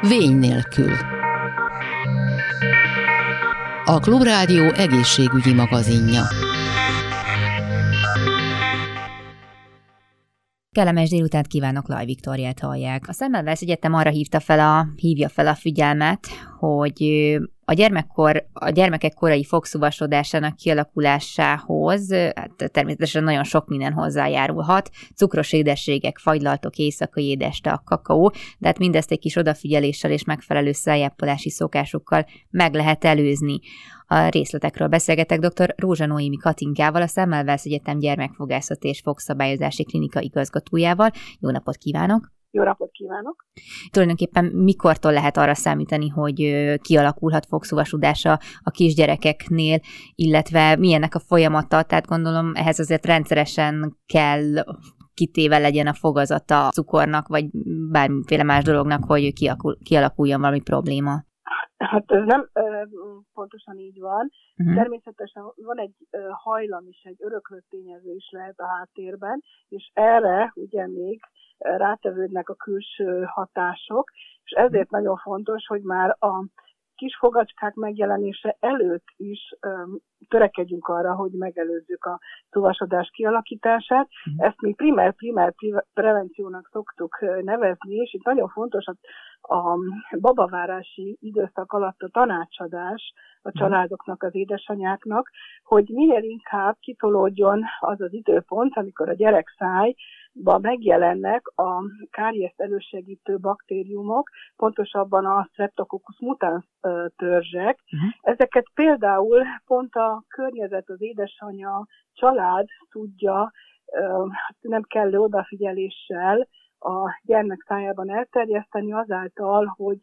Vény nélkül. A Klubrádió egészségügyi magazinja. Kellemes délután kívánok, Laj Viktoriát hallják. A Szemmelweis Egyetem arra hívta fel a, hívja fel a figyelmet, hogy a gyermekkor, a gyermekek korai fogszúvasodásának kialakulásához hát természetesen nagyon sok minden hozzájárulhat. Cukros édességek, fagylaltok, éjszakai édeste, kakaó, de hát mindezt egy kis odafigyeléssel és megfelelő szájápolási szokásokkal meg lehet előzni. A részletekről beszélgetek dr. Rózsa Noémi Katinkával, a Szemmelweis Egyetem gyermekfogászat és fogszabályozási klinika igazgatójával. Jó napot kívánok! Jó napot kívánok! Tulajdonképpen mikortól lehet arra számítani, hogy kialakulhat fogszúvasudása a kisgyerekeknél, illetve milyennek a folyamata, tehát gondolom ehhez azért rendszeresen kell kitéve legyen a fogazata a cukornak, vagy bármiféle más dolognak, hogy kialakuljon valami probléma. Hát ez nem pontosan így van. Uh-huh. Természetesen van egy hajlam is, egy öröklött tényező is lehet a háttérben, és erre ugye még rátevődnek a külső hatások, és ezért nagyon fontos, hogy már a kis fogacskák megjelenése előtt is um, törekedjünk arra, hogy megelőzzük a szuvasodás kialakítását. Uh-huh. Ezt mi primer-primer prevenciónak szoktuk nevezni, és itt nagyon fontos a, a babavárási időszak alatt a tanácsadás a mhm. családoknak, az édesanyáknak, hogy minél inkább kitolódjon az az időpont, amikor a gyerek száj megjelennek a kárieszt elősegítő baktériumok, pontosabban a Streptococcus mutans törzsek. Uh-huh. Ezeket például pont a környezet, az édesanyja, család tudja hát nem kellő odafigyeléssel a gyermek szájában elterjeszteni azáltal, hogy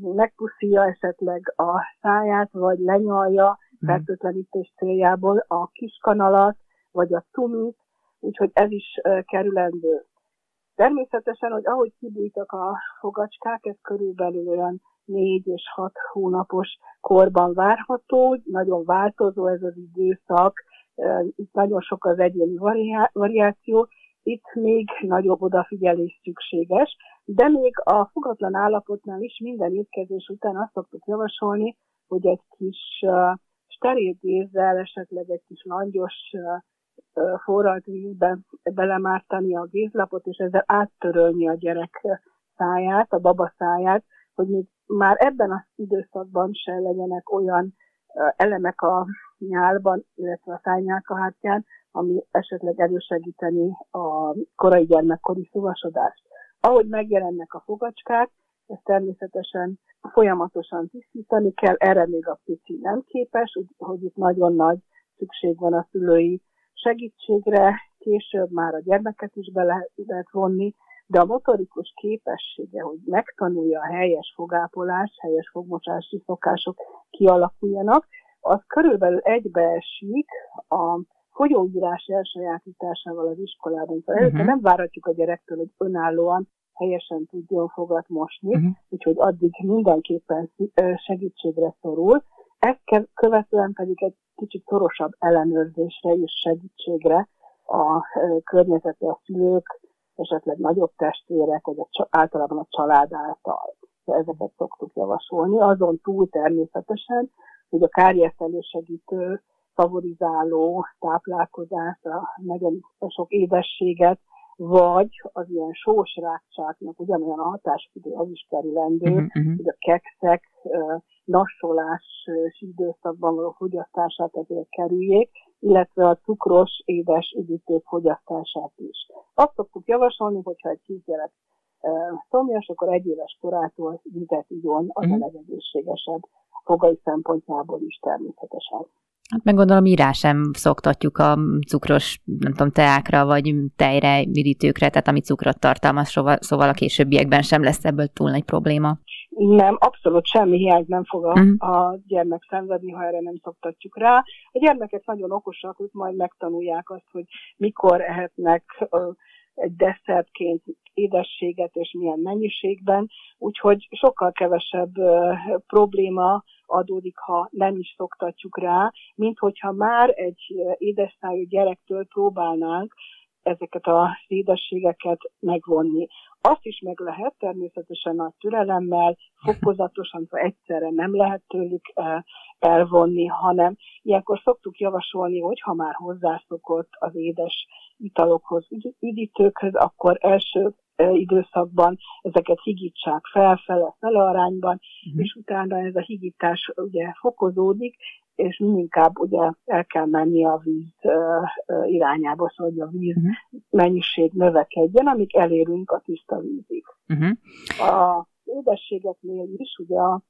megpuszíja esetleg a száját, vagy lenyalja mhm. fertőtlenítés céljából a kiskanalat, vagy a tumit, úgyhogy ez is kerülendő. Természetesen, hogy ahogy kibújtak a fogacskák, ez körülbelül olyan négy és hat hónapos korban várható, nagyon változó ez az időszak, itt nagyon sok az egyéni variáció, itt még nagyobb odafigyelés szükséges, de még a fogatlan állapotnál is minden étkezés után azt szoktuk javasolni, hogy egy kis steril gézzel, esetleg egy kis langyos forralt vízbe belemártani a gézlapot, és ezzel áttörölni a gyerek száját, a baba száját, hogy még már ebben az időszakban se legyenek olyan elemek a nyálban, illetve a szájnyálkahártyán, ami esetleg elősegíteni a korai gyermekkori szuvasodást. Ahogy megjelennek a fogacskák, ezt természetesen folyamatosan tisztítani kell, erre még a pici nem képes, hogy itt nagyon nagy szükség van a szülői segítségre, később már a gyermeket is be lehet vonni, de a motorikus képessége, hogy megtanulja a helyes fogápolást, helyes fogmosási szokások kialakuljanak, az körülbelül egybeesik a folyóírás elsajátításával az iskolában. Szóval uh-huh. nem várhatjuk a gyerektől, hogy önállóan helyesen tudjon fogat mosni, uh-huh. úgyhogy addig mindenképpen segítségre szorul. Ezt követően pedig egy kicsit szorosabb ellenőrzésre és segítségre a környezeti a szülők, esetleg nagyobb testvérek, vagy a, általában a család által. Ezeket szoktuk javasolni. Azon túl természetesen, hogy a kárjeszt elősegítő, favorizáló táplálkozást, a nagyon sok édességet, vagy az ilyen sós rákcsáknak ugyanolyan a hatásidő, az is kerülendő, uh-huh, hogy a kekszek nassolás időszakban való fogyasztását ezért kerüljék, illetve a cukros, édes üdítők fogyasztását is. Azt szoktuk javasolni, hogyha egy kisgyerek szomjas, akkor egy éves korától vizet igyon, az uh-huh. a legegészségesebb fogai szempontjából is természetesen. Hát meg gondolom, írá sem szoktatjuk a cukros, nem tudom, teákra, vagy tejre, üdítőkre, tehát ami cukrot tartalmaz, szóval a későbbiekben sem lesz ebből túl nagy probléma. Nem, abszolút semmi hiány nem fog a, uh-huh. a gyermek szenvedni, ha erre nem szoktatjuk rá. A gyermekek nagyon okosak, ők majd megtanulják azt, hogy mikor ehetnek uh, egy desszertként édességet és milyen mennyiségben, úgyhogy sokkal kevesebb uh, probléma adódik, ha nem is szoktatjuk rá, mint hogyha már egy édesszájú gyerektől próbálnánk ezeket a édességeket megvonni. azt is meg lehet természetesen nagy türelemmel, fokozatosan, vagy egyszerre nem lehet tőlük elvonni, hanem ilyenkor szoktuk javasolni, hogy ha már hozzászokott az édes italokhoz, üdítőkhöz, akkor első időszakban ezeket higítsák fel, fele arányban, uh-huh. és utána ez a higítás ugye fokozódik, és inkább ugye el kell menni a víz irányába, szóval hogy a víz uh-huh. mennyiség növekedjen, amíg elérünk a tiszta vízig. Uh-huh. A édességeknél is ugye a,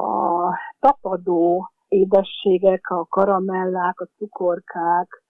a tapadó édességek, a karamellák, a cukorkák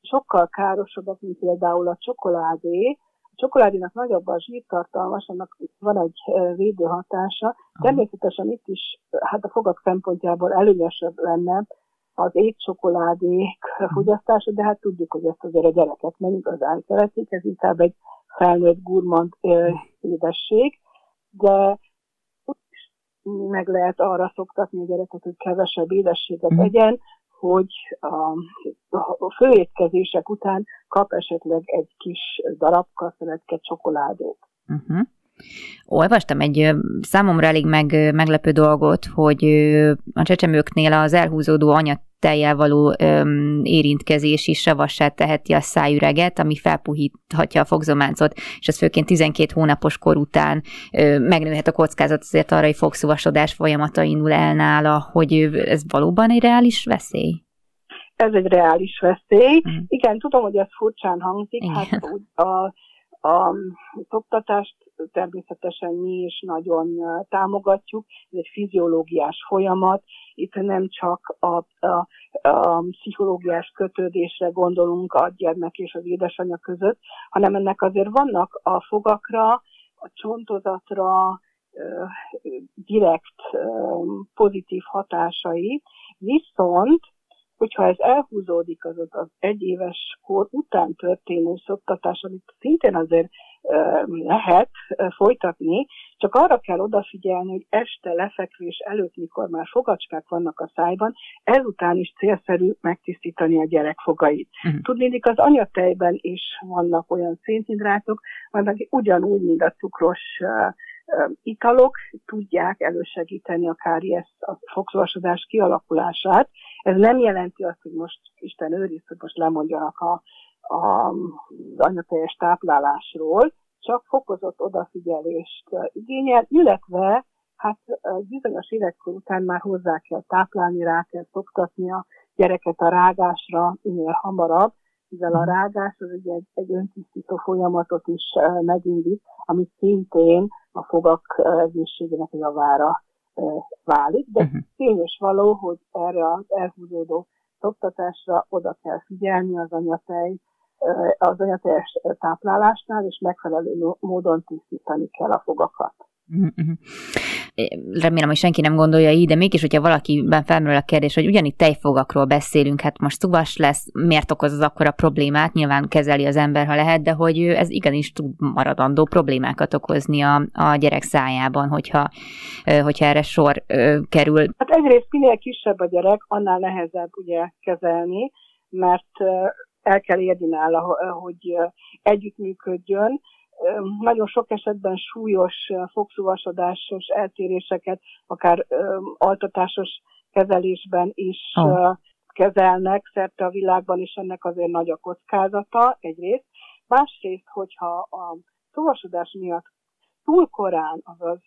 sokkal károsabbak, mint például a csokoládé, csokoládénak nagyobb a zsírtartalmas, annak van egy védőhatása. Természetesen itt is, hát a fogak szempontjából előnyösebb lenne az étcsokoládék fogyasztása, de hát tudjuk, hogy ezt azért a gyerekek nem igazán szeretik, ez inkább egy felnőtt gurmand édesség, de meg lehet arra szoktatni a gyereket, hogy kevesebb édességet egyen, hogy a, főétkezések után kap esetleg egy kis darabka szeletke csokoládét. Uh-huh. Olvastam egy számomra elég meg, meglepő dolgot, hogy a csecsemőknél az elhúzódó anyatejjel való öm, érintkezés is savassá teheti a szájüreget, ami felpuhíthatja a fogzománcot, és ez főként 12 hónapos kor után ö, megnőhet a kockázat azért arra, hogy fogszuvasodás folyamata indul el nála, hogy ez valóban egy reális veszély? Ez egy reális veszély. Mm. Igen, tudom, hogy ez furcsán hangzik, Igen. hát a a oktatást természetesen mi is nagyon támogatjuk, ez egy fiziológiás folyamat, itt nem csak a, a, a pszichológiás kötődésre gondolunk a gyermek és az édesanyja között, hanem ennek azért vannak a fogakra, a csontozatra direkt pozitív hatásai, viszont hogyha ez elhúzódik az az egyéves kor után történő szoktatás, amit szintén azért lehet folytatni, csak arra kell odafigyelni, hogy este lefekvés előtt, mikor már fogacskák vannak a szájban, ezután is célszerű megtisztítani a gyerek fogait. Uh-huh. Tudnék, az anyatejben is vannak olyan szénhidrátok, amelyek ugyanúgy, mint a cukros italok tudják elősegíteni a káries, a fogszavasodás kialakulását. Ez nem jelenti azt, hogy most Isten őriz, hogy most lemondjanak a, a, az anyateljes táplálásról, csak fokozott odafigyelést igényel, illetve hát bizonyos életkor után már hozzá kell táplálni, rá kell szoktatni a gyereket a rágásra minél hamarabb, mivel a rágás az egy, egy öntisztító folyamatot is megindít, amit szintén a fogak egészségének javára válik, de uh-huh. tényes való, hogy erre az elhúzódó szoktatásra oda kell figyelni az anyatej, az anyateljes táplálásnál, és megfelelő módon tisztítani kell a fogakat. Uh-huh remélem, hogy senki nem gondolja így, de mégis, hogyha valakiben felmerül a kérdés, hogy ugyanitt tejfogakról beszélünk, hát most szuvas lesz, miért okoz az akkora problémát, nyilván kezeli az ember, ha lehet, de hogy ez igenis tud maradandó problémákat okozni a, a gyerek szájában, hogyha, hogyha erre sor kerül. Hát egyrészt minél kisebb a gyerek, annál nehezebb ugye kezelni, mert el kell érni nála, hogy együttműködjön, nagyon sok esetben súlyos fogszúvasodásos eltéréseket, akár altatásos kezelésben is oh. kezelnek szerte a világban, és ennek azért nagy a kockázata egyrészt. Másrészt, hogyha a szuvasodás miatt túl korán, azaz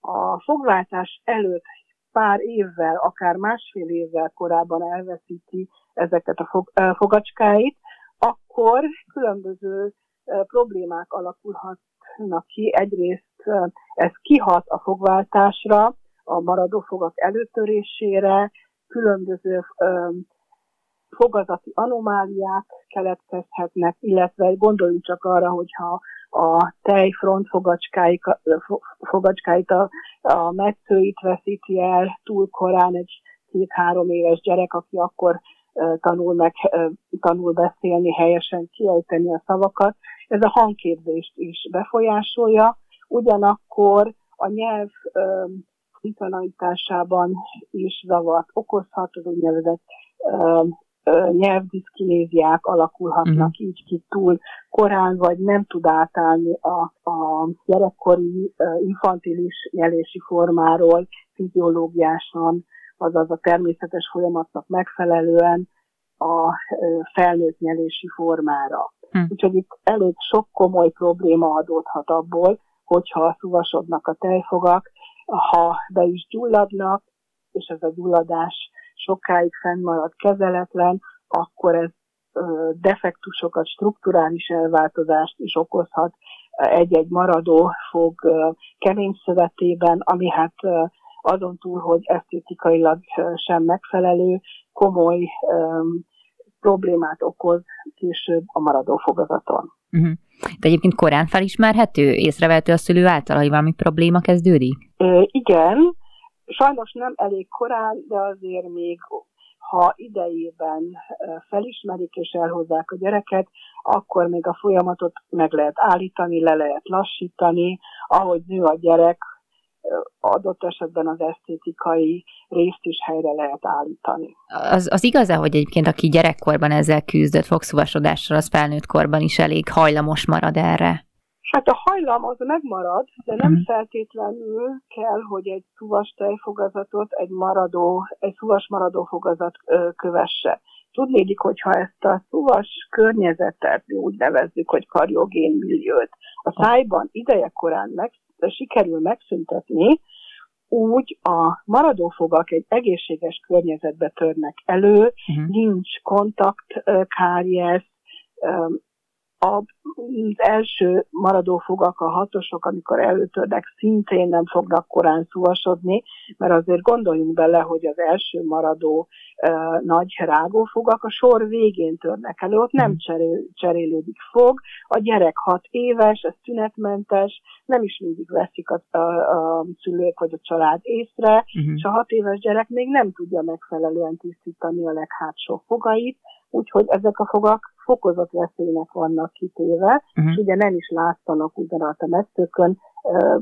a fogváltás előtt pár évvel, akár másfél évvel korábban elveszíti ezeket a fog, fogacskáit, akkor különböző problémák alakulhatnak ki. Egyrészt ez kihat a fogváltásra, a maradó fogak előtörésére, különböző fogazati anomáliák keletkezhetnek, illetve gondoljunk csak arra, hogyha a tej frontfogacskáit, fogacskáit, a, a metszőit veszíti el túl korán egy két-három éves gyerek, aki akkor tanul meg, tanul beszélni, helyesen kiejteni a szavakat. Ez a hangképzést is befolyásolja, ugyanakkor a nyelv szinkronalitásában is zavart okozhat, az úgynevezett nyelvdiszkinéziák alakulhatnak uh-huh. így ki túl korán, vagy nem tud átállni a, a gyerekkori infantilis nyelési formáról fiziológiásan, azaz a természetes folyamatnak megfelelően a felnőtt nyelési formára. Hm. Úgyhogy itt elég sok komoly probléma adódhat abból, hogyha szuvasodnak a tejfogak, ha be is gyulladnak, és ez a gyulladás sokáig fennmarad kezeletlen, akkor ez defektusokat, strukturális elváltozást is okozhat egy-egy maradó fog kemény szövetében, ami hát azon túl, hogy esztétikailag sem megfelelő, komoly problémát okoz később a maradó fogazaton. Uh-huh. De egyébként korán felismerhető, észrevehető a szülő által, hogy valami probléma kezdődik? E, igen, sajnos nem elég korán, de azért még ha idejében felismerik és elhozzák a gyereket, akkor még a folyamatot meg lehet állítani, le lehet lassítani, ahogy nő a gyerek, adott esetben az esztétikai részt is helyre lehet állítani. Az, az igaz-e, hogy egyébként aki gyerekkorban ezzel küzdött fogszúvasodással, az felnőtt korban is elég hajlamos marad erre? Hát a hajlam az megmarad, de nem uh-huh. feltétlenül kell, hogy egy szuvas tejfogazatot egy maradó, egy szuvas maradó fogazat kövesse. Tudnédik, hogyha ezt a szuvas környezetet, úgy nevezzük, hogy kariogén milliót, a szájban idejekorán meg sikerül megszüntetni, úgy a maradófogak egy egészséges környezetbe törnek elő, uh-huh. nincs kontakt, káries, az első maradó fogak, a hatosok, amikor előtörnek, szintén nem fognak korán szúvasodni, mert azért gondoljunk bele, hogy az első maradó uh, nagy rágófogak a sor végén törnek elő, ott nem mhm. cserél, cserélődik fog, a gyerek hat éves, ez szünetmentes, nem is mindig veszik a, a, a szülők vagy a család észre, uh-huh. és a hat éves gyerek még nem tudja megfelelően tisztítani a leghátsó fogait, úgyhogy ezek a fogak fokozott veszélynek vannak kitéve, uh-huh. és ugye nem is látszanak ugyanalt a messzőkön,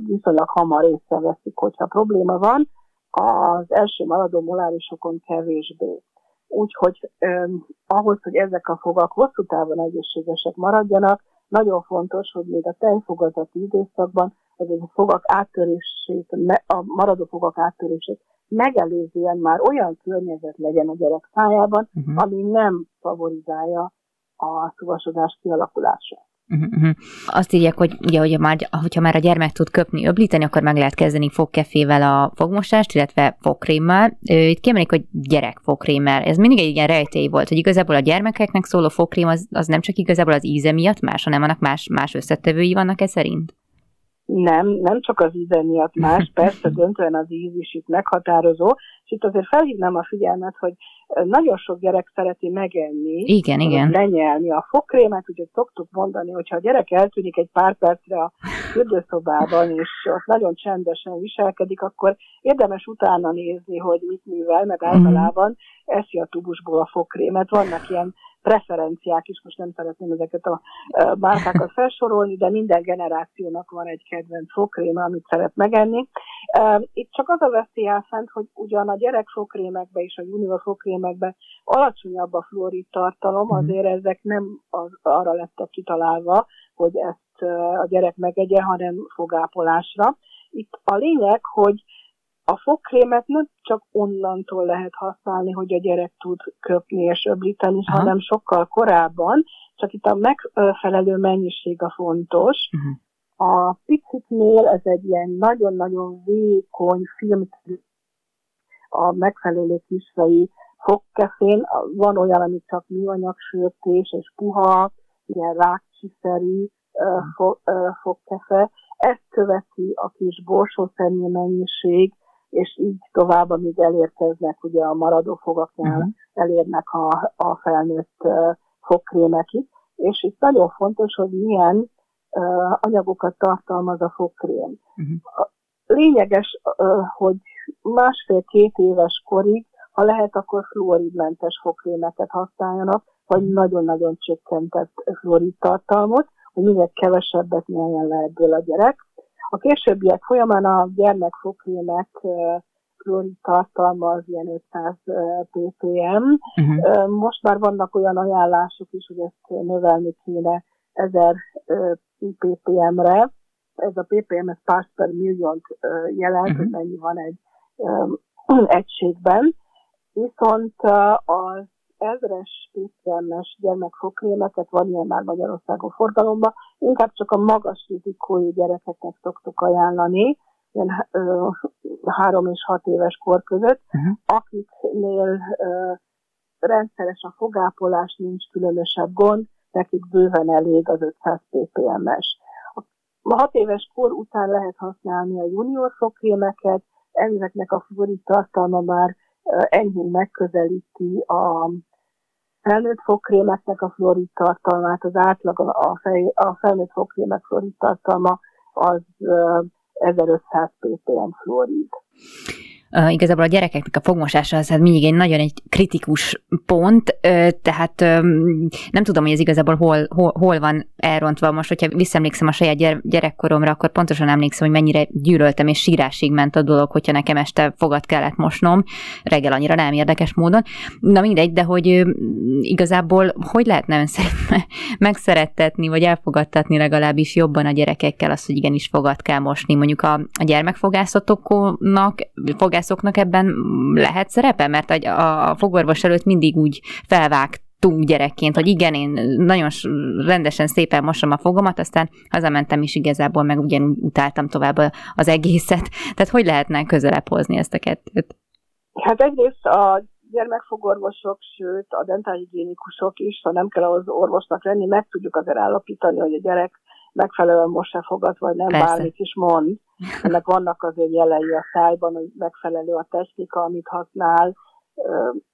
viszonylag hamar észreveszik, hogyha probléma van, az első maradó molárisokon kevésbé. Úgyhogy eh, ahhoz, hogy ezek a fogak hosszú távon egészségesek maradjanak, nagyon fontos, hogy még a tejfogazati időszakban hogy a fogak áttörését, a maradó fogak áttörését megelőzően már olyan környezet legyen a gyerek szájában, uh-huh. ami nem favorizálja a szuvasodás kialakulását. Uh-huh. Azt írják, hogy ugye, hogy már, hogyha már a gyermek tud köpni, öblíteni, akkor meg lehet kezdeni fogkefével a fogmosást, illetve fogkrémmel. Itt kiemelik, hogy gyerek fogkrémmel. Ez mindig egy ilyen rejtély volt, hogy igazából a gyermekeknek szóló fogkrém az, az nem csak igazából az íze miatt más, hanem annak más, más összetevői vannak e szerint? Nem, nem csak az íze miatt más, persze döntően az íz is itt meghatározó, és itt azért felhívnám a figyelmet, hogy nagyon sok gyerek szereti megenni, igen, igen. lenyelni a fogkrémet, úgyhogy szoktuk mondani, hogyha a gyerek eltűnik egy pár percre a fürdőszobában, és ott nagyon csendesen viselkedik, akkor érdemes utána nézni, hogy mit művel, mert mhm. általában eszi a tubusból a fogkrémet. Vannak ilyen preferenciák is, most nem szeretném ezeket a márkákat felsorolni, de minden generációnak van egy kedvenc fogkréme, amit szeret megenni. Itt csak az a veszély fent, hogy ugyan a gyerek fogkrémekbe és a junior fogkrémekbe alacsonyabb a fluorid tartalom, mhm. azért ezek nem az, arra lettek kitalálva, hogy ezt a gyerek megegye, hanem fogápolásra. Itt a lényeg, hogy a fogkrémet nem csak onnantól lehet használni, hogy a gyerek tud köpni és öblíteni, Aha. hanem sokkal korábban, csak itt a megfelelő mennyiség a fontos. Uh-huh. A picitnél ez egy ilyen nagyon-nagyon vékony film, a megfelelő kisfejű fogkefén. Van olyan, ami csak műanyag sörtés és puha, ilyen rákcsiszerű uh, fogkefe. Ezt követi a kis borsószernyi mennyiség, és így tovább, amíg elérkeznek, ugye a maradó fogaknál uh-huh. elérnek a, a felnőtt fogkrémek is, és itt nagyon fontos, hogy milyen uh, anyagokat tartalmaz a fogkrém. Uh-huh. Lényeges, uh, hogy másfél-két éves korig, ha lehet, akkor fluoridmentes fogkrémeket használjanak, vagy nagyon-nagyon csökkentett fluorid tartalmot, hogy minél kevesebbet nyeljen le ebből a gyerek. A későbbiek folyamán a gyermekfokrémek fluorid tartalma az ilyen 500 ppm. Uh-huh. Most már vannak olyan ajánlások is, hogy ezt növelni kéne 1000 ppm-re. Ez a ppm, ez parts per milliót jelent, uh-huh. hogy mennyi van egy egységben. Viszont az ezres ppm-es gyermekfokrémeket, van ilyen már Magyarországon forgalomban, inkább csak a magas rizikói gyerekeknek szoktuk ajánlani, ilyen ö, három és hat éves kor között, uh-huh. akiknél ö, rendszeres a fogápolás, nincs különösebb gond, nekik bőven elég az 500 ppm-es. A hat éves kor után lehet használni a junior fokrémeket, ezeknek a fluorid tartalma már enyhén megközelíti a felnőtt fogkrémeknek a fluorid tartalmát, az átlag a, fej, a felnőtt fogkrémek fluorid tartalma az 1500 ppm fluorid. Igazából a gyerekeknek a fogmosása az hát mindig egy nagyon egy kritikus pont, tehát nem tudom, hogy ez igazából hol, hol, hol van elrontva. Most, hogyha visszaemlékszem a saját gyere, gyerekkoromra, akkor pontosan emlékszem, hogy mennyire gyűlöltem, és sírásig ment a dolog, hogyha nekem este fogat kellett mosnom, reggel annyira nem érdekes módon. Na mindegy, de hogy igazából hogy lehetne megszerettetni, vagy elfogadtatni legalábbis jobban a gyerekekkel azt, hogy igenis fogat kell mosni. Mondjuk a, a gyermekfogászatoknak, fogás jogászoknak ebben lehet szerepe? Mert a, a fogorvos előtt mindig úgy felvágtunk gyerekként, hogy igen, én nagyon rendesen szépen mosom a fogomat, aztán hazamentem is igazából, meg ugyanúgy utáltam tovább az egészet. Tehát hogy lehetne közelebb hozni ezt a kettőt? Hát egyrészt a gyermekfogorvosok, sőt a dentálhigiénikusok is, ha nem kell ahhoz orvosnak lenni, meg tudjuk azért állapítani, hogy a gyerek megfelelően most fogad, vagy nem Persze. bármit is mond. Ennek vannak azért jelei a szájban, hogy megfelelő a technika, amit használ,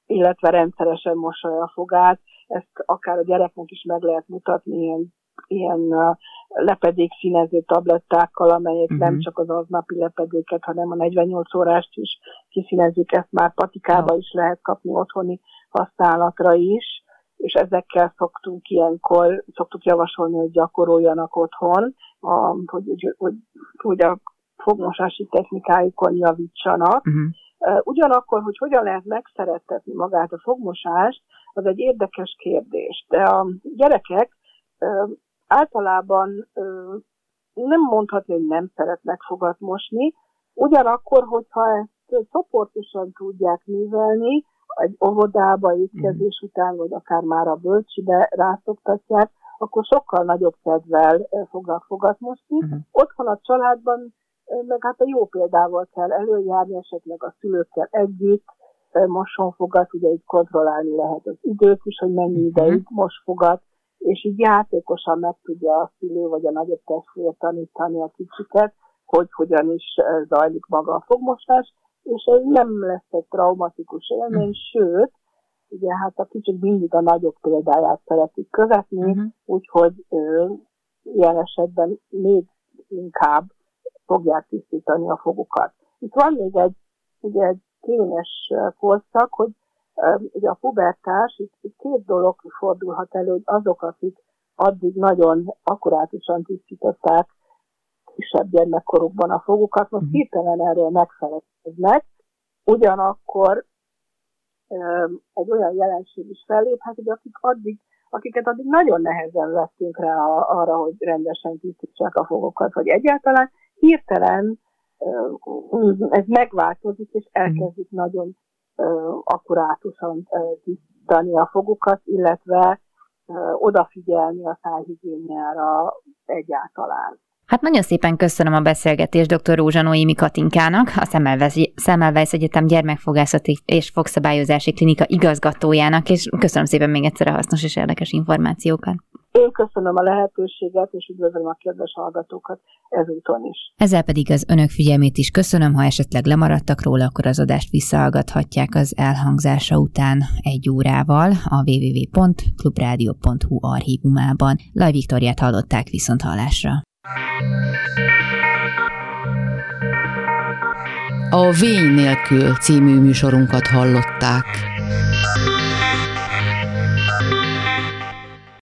illetve rendszeresen mosolja a fogát. Ezt akár a gyereknek is meg lehet mutatni ilyen, ilyen lepedék színező tablettákkal, amelyek uh-huh. nem mhm. csak az aznapi lepedéket, hanem a 48 órást is kiszínezik, ezt már patikába uh-huh. is lehet kapni otthoni használatra is és ezekkel szoktunk ilyenkor, szoktuk javasolni, hogy gyakoroljanak otthon, a, hogy, hogy, hogy a fogmosási technikáikon javítsanak. Uh-huh. Ugyanakkor, hogy hogyan lehet megszerettetni magát a fogmosást, az egy érdekes kérdés. De a gyerekek általában nem mondhatni, hogy nem szeretnek fogat mosni, ugyanakkor, hogyha ezt csoportosan tudják művelni, egy óvodába étkezés mm. után, vagy akár már a bölcsibe rászoktatják, akkor sokkal nagyobb kedvel fognak fogatmosni. Uh-huh. Otthon a családban meg hát a jó példával kell előjárni, esetleg a szülőkkel együtt moson fogat, ugye így kontrollálni lehet az időt is, hogy mennyi uh-huh. ideig most fogat, és így játékosan meg tudja a szülő vagy a nagyobb testvér tanítani a kicsiket, hogy hogyan is zajlik maga a fogmosás, és ez nem lesz egy traumatikus élmény, sőt, ugye hát a kicsik mindig a nagyobb példáját szeretik követni, uh-huh. úgyhogy ö, ilyen esetben még inkább fogják tisztítani a fogukat. Itt van még egy, ugye egy kényes korszak, hogy ugye a pubertás, itt, itt két dolog fordulhat elő, hogy azok, akik addig nagyon akkurátusan tisztították kisebb gyermekkorukban a fogukat, most mhm. hirtelen erről megfelelkeznek, ugyanakkor egy olyan jelenség is felléphet, hogy akik addig, akiket addig nagyon nehezen vettünk rá arra, hogy rendesen tisztítsák a fogokat, vagy egyáltalán hirtelen ez megváltozik, és elkezdik mhm. nagyon akkurátusan tisztítani a fogukat, illetve odafigyelni a szájhigiéniára egyáltalán. Hát nagyon szépen köszönöm a beszélgetést dr. Rózsa Noémi Katinkának, a Semmelweis Egyetem gyermekfogászati és fogszabályozási klinika igazgatójának, és köszönöm szépen még egyszer a hasznos és érdekes információkat. Én köszönöm a lehetőséget, és üdvözlöm a kedves hallgatókat ezúton is. Ezzel pedig az önök figyelmét is köszönöm, ha esetleg lemaradtak róla, akkor az adást visszahallgathatják az elhangzása után egy órával a www.clubradio.hu archívumában. Laj Viktoriát hallották viszont hallásra. A Vény nélkül című műsorunkat hallották.